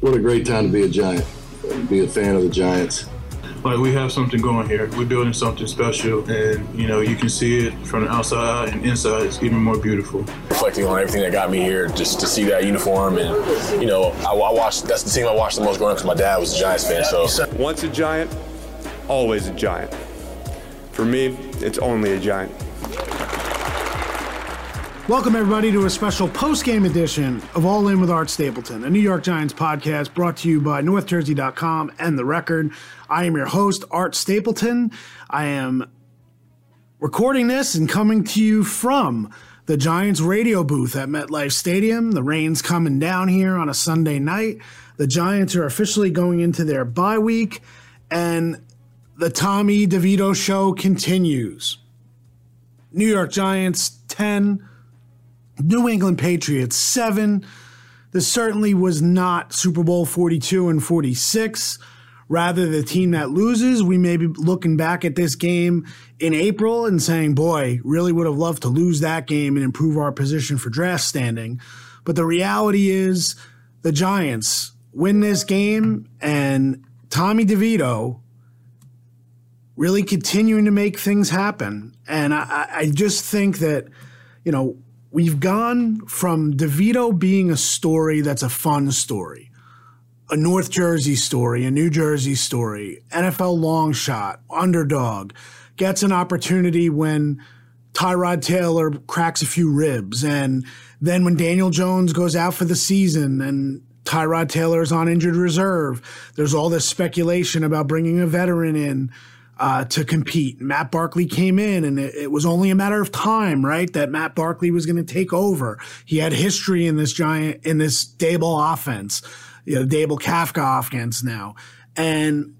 What a great time to be a Giant, be a fan of the Giants. Like we have something going here. We're building something special, and you know you can see it from the outside and inside. It's even more beautiful. Reflecting on everything that got me here, just to see that uniform, and you know, I, I watched. That's the team I watched the most growing up because my dad was a Giants fan. So once a Giant, always a Giant. For me, it's only a Giant. Welcome, everybody, to a special post game edition of All In with Art Stapleton, a New York Giants podcast brought to you by NorthJersey.com and The Record. I am your host, Art Stapleton. I am recording this and coming to you from the Giants radio booth at MetLife Stadium. The rain's coming down here on a Sunday night. The Giants are officially going into their bye week, and the Tommy DeVito show continues. New York Giants 10. New England Patriots 7. This certainly was not Super Bowl 42 and 46. Rather, the team that loses, we may be looking back at this game in April and saying, boy, really would have loved to lose that game and improve our position for draft standing. But the reality is, the Giants win this game, and Tommy DeVito really continuing to make things happen. And I, I just think that, you know, we've gone from DeVito being a story that's a fun story, a North Jersey story, a New Jersey story, NFL long shot, underdog, gets an opportunity when Tyrod Taylor cracks a few ribs. And then when Daniel Jones goes out for the season and Tyrod Taylor is on injured reserve, there's all this speculation about bringing a veteran in uh, to compete. Matt Barkley came in, and it, it, was only a matter of time, right, that Matt Barkley was going to take over. He had history in this giant in this Daboll offense, you know, Daboll Kafka offense now, and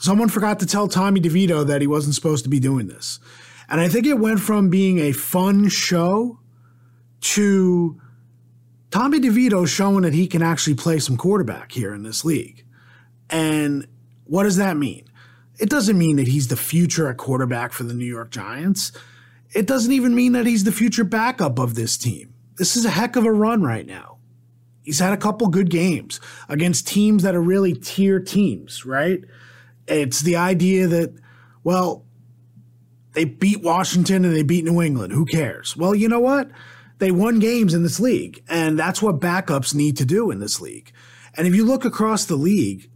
someone forgot to tell Tommy DeVito that he wasn't supposed to be doing this, and I think it went from being a fun show to Tommy DeVito showing that he can actually play some quarterback here in this league, and what does that mean? It doesn't mean that he's the future at quarterback for the New York Giants. It doesn't even mean that he's the future backup of this team. This is a heck of a run right now. He's had a couple good games against teams that are really tier teams, right? It's the idea that, well, they beat Washington and they beat New England. Who cares? Well, you know what? They won games in this league, and that's what backups need to do in this league. And if you look across the league,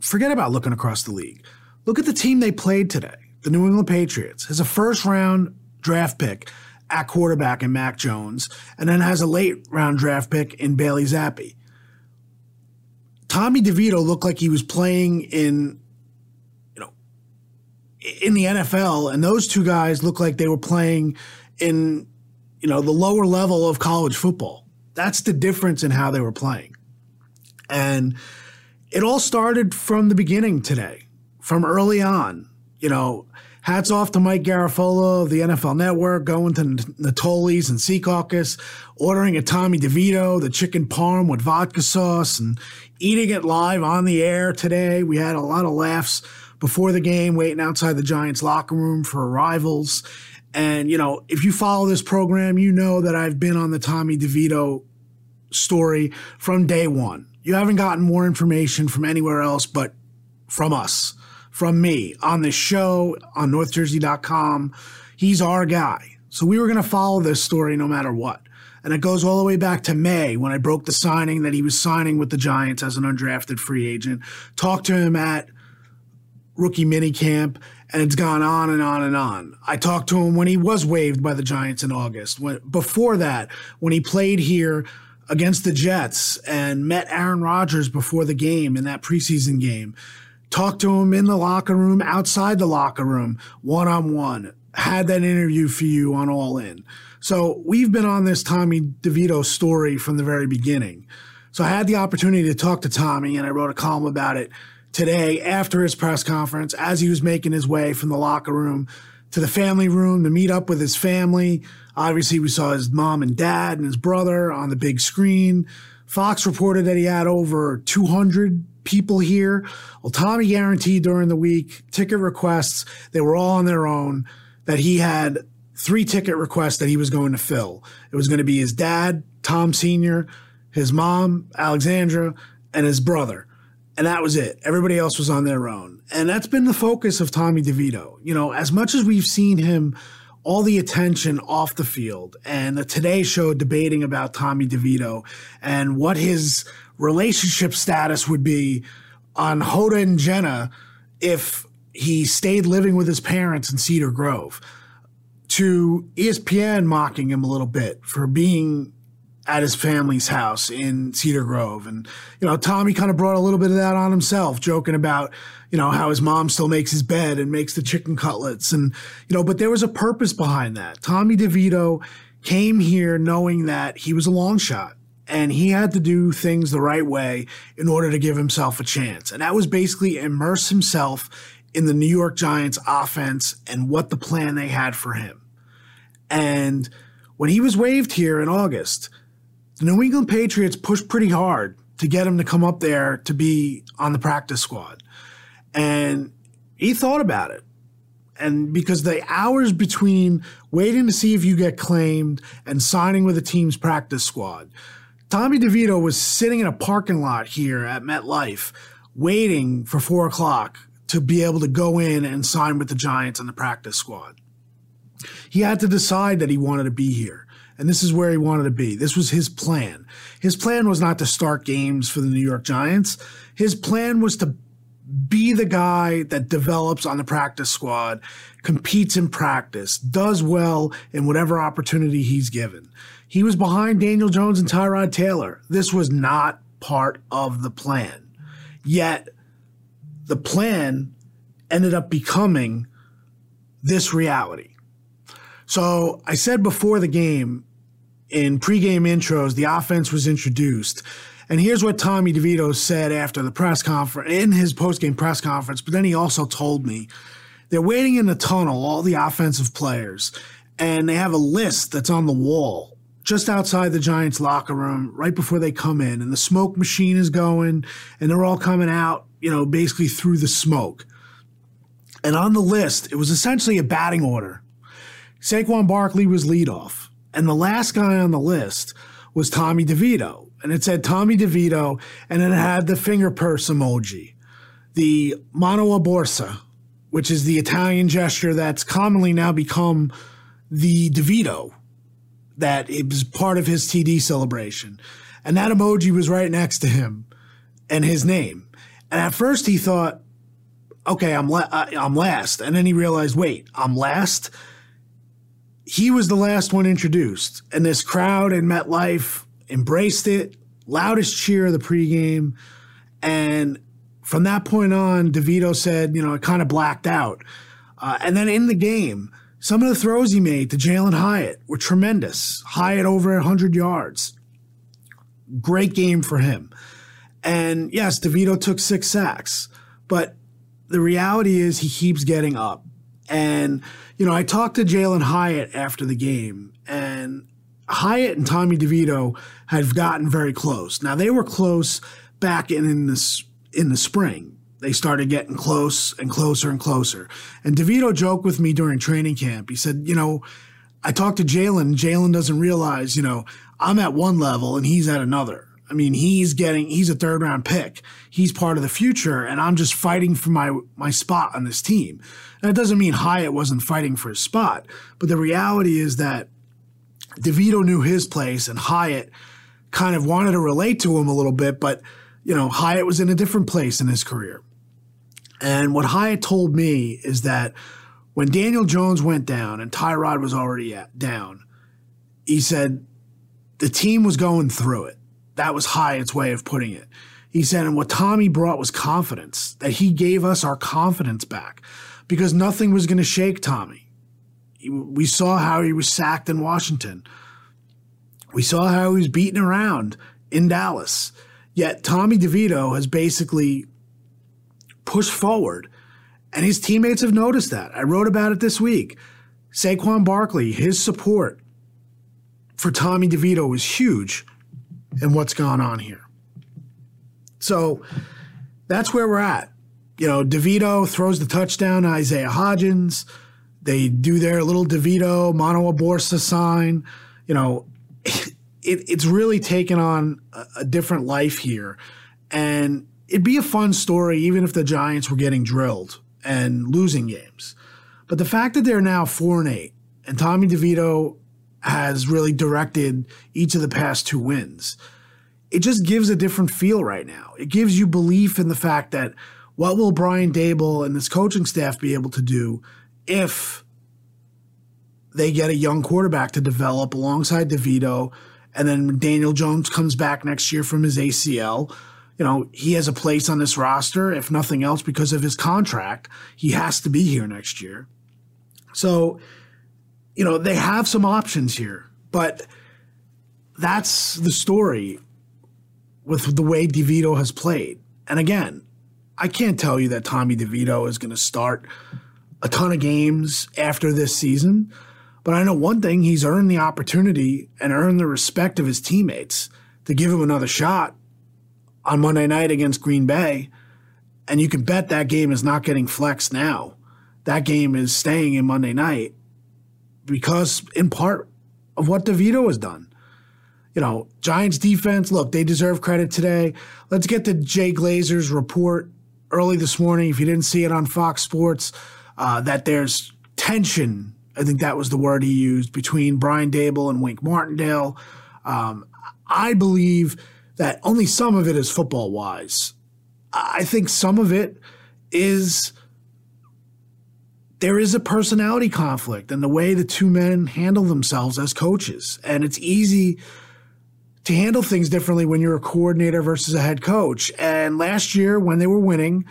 forget about looking across the league. Look at the team they played today. The New England Patriots has a first round draft pick at quarterback in Mac Jones, and then has a late round draft pick in Bailey Zappe. Tommy DeVito looked like he was playing in, you know, in the NFL, and those two guys looked like they were playing in, you know, the lower level of college football. That's the difference in how they were playing. And it all started from the beginning today from early on. You know, hats off to Mike Garafolo of the NFL Network, going to Natoli's and Secaucus, ordering a Tommy DeVito, the chicken parm with vodka sauce, and eating it live on the air today. We had a lot of laughs before the game, waiting outside the Giants locker room for arrivals. And, you know, if you follow this program, you know that I've been on the Tommy DeVito story from day one. You haven't gotten more information from anywhere else but from us from me on the show on NorthJersey.com. He's our guy. So we were going to follow this story no matter what. And it goes all the way back to May when I broke the signing that he was signing with the Giants as an undrafted free agent. Talked to him at rookie minicamp, and it's gone on and on and on. I talked to him when he was waived by the Giants in August. When, before that, when he played here against the Jets and met Aaron Rodgers before the game in that preseason game talked to him in the locker room, outside the locker room, one on one. Had that interview for you on All In. So we've been on this Tommy DeVito story from the very beginning. So I had the opportunity to talk to Tommy, and I wrote a column about it today after his press conference as he was making his way from the locker room to the family room to meet up with his family. Obviously, we saw his mom and dad and his brother on the big screen. Fox reported that he had over 200 people here. Tommy guaranteed during the week ticket requests, they were all on their own, that he had three ticket requests that he was going to fill. It was going to be his dad, Tom Sr., his mom, Alexandra, and his brother. And that was it. Everybody else was on their own. And that's been the focus of Tommy DeVito. You know, as much as we've seen him all the attention off the field and the Today Show debating about Tommy DeVito and what his relationship status would be on Hoda and Jenna if he stayed living with his parents in Cedar Grove, to ESPN mocking him a little bit for being at his family's house in Cedar Grove. And, you know, Tommy kind of brought a little bit of that on himself, joking about, you know, how his mom still makes his bed and makes the chicken cutlets. And, you know, but there was a purpose behind that. Tommy DeVito came here knowing that he was a long shot and he had to do things the right way in order to give himself a chance. And that was basically immerse himself in the New York Giants offense and what the plan they had for him. And when he was waived here in August, the New England Patriots pushed pretty hard to get him to come up there to be on the practice squad. And he thought about it. And because the hours between waiting to see if you get claimed and signing with a team's practice squad, Tommy DeVito was sitting in a parking lot here at MetLife waiting for four o'clock to be able to go in and sign with the Giants on the practice squad. He had to decide that he wanted to be here. And this is where he wanted to be. This was his plan. His plan was not to start games for the New York Giants. His plan was to be the guy that develops on the practice squad, competes in practice, does well in whatever opportunity he's given. He was behind Daniel Jones and Tyrod Taylor. This was not part of the plan. Yet the plan ended up becoming this reality. So I said before the game in pregame intros, the offense was introduced. And here's what Tommy DeVito said after the press conference, in his postgame press conference. But then he also told me they're waiting in the tunnel, all the offensive players, and they have a list that's on the wall just outside the Giants locker room right before they come in. And the smoke machine is going, and they're all coming out you know, basically through the smoke. And on the list, it was essentially a batting order. Saquon Barkley was leadoff. And the last guy on the list was Tommy DeVito. And it said Tommy DeVito, and it had the finger purse emoji, the mano a borsa, which is the Italian gesture that's commonly now become the DeVito, that it was part of his TD celebration. And that emoji was right next to him and his name. And at first he thought, okay, I'm la- I'm last, and then he realized, wait, I'm last. He was the last one introduced, and this crowd in MetLife embraced it, loudest cheer of the pregame, and from that point on, DeVito said, you know, it kind of blacked out. Uh, and then in the game, some of the throws he made to Jalin Hyatt were tremendous. Hyatt over 100 yards. Great game for him. And yes, DeVito took six sacks, but the reality is he keeps getting up. And, you know, I talked to Jalin Hyatt after the game, and Hyatt and Tommy DeVito have gotten very close. Now, they were close back in, in, the, in the spring. They started getting close and closer and closer. And DeVito joked with me during training camp. He said, you know, I talked to Jalin. Jalin doesn't realize, you know, I'm at one level and he's at another. I mean, he's getting he's a third round pick. He's part of the future, and I'm just fighting for my my spot on this team. And that doesn't mean Hyatt wasn't fighting for his spot, but the reality is that DeVito knew his place, and Hyatt kind of wanted to relate to him a little bit, but you know, Hyatt was in a different place in his career. And what Hyatt told me is that when Daniel Jones went down and Tyrod was already at, down, he said the team was going through it that was Hyatt's way of putting it. He said, and what Tommy brought was confidence, that he gave us our confidence back because nothing was going to shake Tommy. We saw how he was sacked in Washington. We saw how he was beaten around in Dallas. Yet Tommy DeVito has basically pushed forward, and his teammates have noticed that. I wrote about it this week. Saquon Barkley, his support for Tommy DeVito is huge and what's gone on here. So that's where we're at. You know, DeVito throws the touchdown to Isaiah Hodgins. They do their little DeVito Mono Aborsa sign. You know, it, it's really taken on a, a different life here. And it'd be a fun story even if the Giants were getting drilled and losing games. But the fact that they're now four and eight, and Tommy DeVito has really directed each of the past two wins, it just gives a different feel right now. It gives you belief in the fact that what will Brian Daboll and this coaching staff be able to do if they get a young quarterback to develop alongside DeVito, and then Daniel Jones comes back next year from his ACL. You know, he has a place on this roster, if nothing else, because of his contract. He has to be here next year. So, you know, they have some options here, but that's the story with the way DeVito has played. And again, I can't tell you that Tommy DeVito is going to start a ton of games after this season, but I know one thing he's earned the opportunity and earned the respect of his teammates to give him another shot on Monday night against Green Bay. And you can bet that game is not getting flexed now. That game is staying in Monday night because, in part, of what DeVito has done. You know, Giants defense, look, they deserve credit today. Let's get to Jay Glazer's report early this morning. If you didn't see it on Fox Sports, uh, that there's tension. I think that was the word he used between Brian Daboll and Wink Martindale. Um, I believe that only some of it is football wise. I think some of it is there is a personality conflict in the way the two men handle themselves as coaches. And it's easy to handle things differently when you're a coordinator versus a head coach. And last year, when they were winning,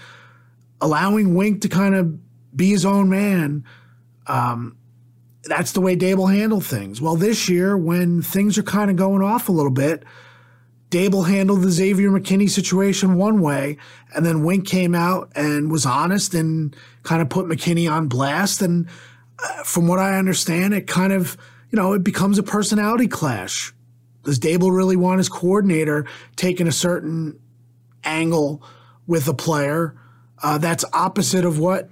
allowing Wink to kind of be his own man, um, that's the way Daboll handled things. Well, this year, when things are kind of going off a little bit, Daboll handled the Xavier McKinney situation one way, and then Wink came out and was honest and kind of put McKinney on blast. And uh, from what I understand, it kind of, you know, it becomes a personality clash. Does Daboll really want his coordinator taking a certain angle with a player uh, that's opposite of what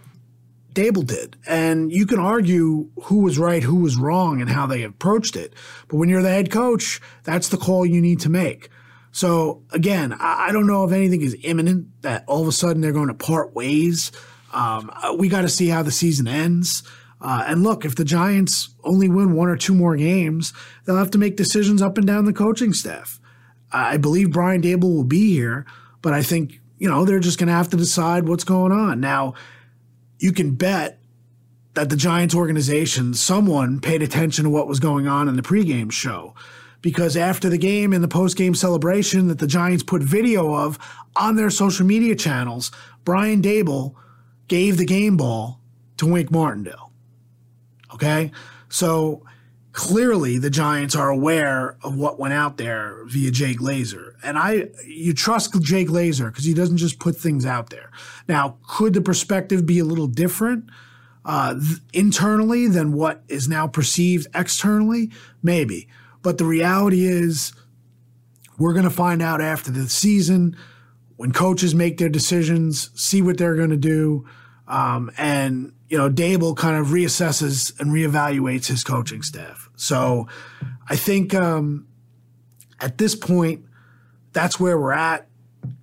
Daboll did? And you can argue who was right, who was wrong, and how they approached it. But when you're the head coach, that's the call you need to make. So again, I, don't know if anything is imminent that all of a sudden they're going to part ways. Um, uh, we got to see how the season ends. Uh, and look, if the Giants only win one or two more games, they'll have to make decisions up and down the coaching staff. I believe Brian Daboll will be here, but I think, you know, they're just going to have to decide what's going on. Now, you can bet that the Giants organization, someone paid attention to what was going on in the pregame show because after the game and the post-game celebration that the Giants put video of on their social media channels, Brian Daboll gave the game ball to Wink Martindale. Okay? So clearly the Giants are aware of what went out there via Jay Glazer. And I you trust Jay Glazer because he doesn't just put things out there. Now, could the perspective be a little different? Uh, th- internally than what is now perceived externally? Maybe. But the reality is, we're going to find out after the season when coaches make their decisions, see what they're going to do. Um, and, you know, Daboll kind of reassesses and reevaluates his coaching staff. So I think um, at this point, that's where we're at.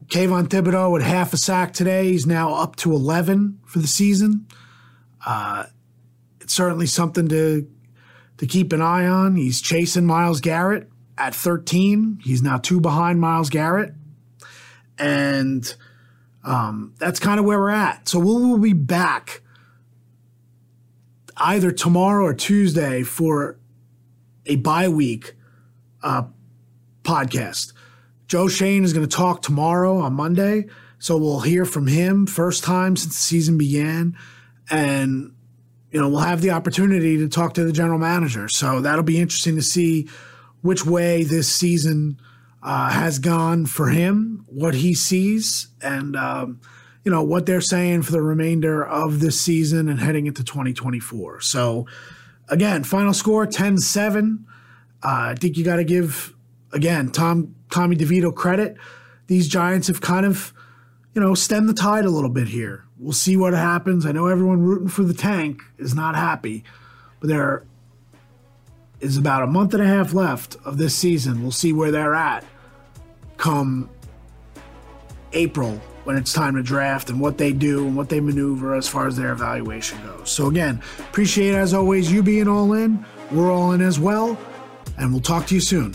Kayvon Thibodeaux with half a sack today. He's now up to 11 for the season. Uh, it's certainly something to to keep an eye on. He's chasing Myles Garrett at 13. He's now two behind Myles Garrett. And um, that's kind of where we're at. So we'll, we'll be back either tomorrow or Tuesday for a bye week uh, podcast. Joe Schoen is going to talk tomorrow on Monday. So we'll hear from him first time since the season began. And you know, we'll have the opportunity to talk to the general manager. So that'll be interesting to see which way this season uh, has gone for him, what he sees, and, um, you know, what they're saying for the remainder of this season and heading into 2024. So, again, final score 10 7. Uh, I think you got to give, again, Tom Tommy DeVito credit. These Giants have kind of, you know, stemmed the tide a little bit here we'll see what happens. I know everyone rooting for the tank is not happy, but they're about a month and a half left of this season. We'll see where they're at come April when it's time to draft and what they do and what they maneuver as far as their evaluation goes. So, again, appreciate as always you being all in. We're all in as well. And we'll talk to you soon.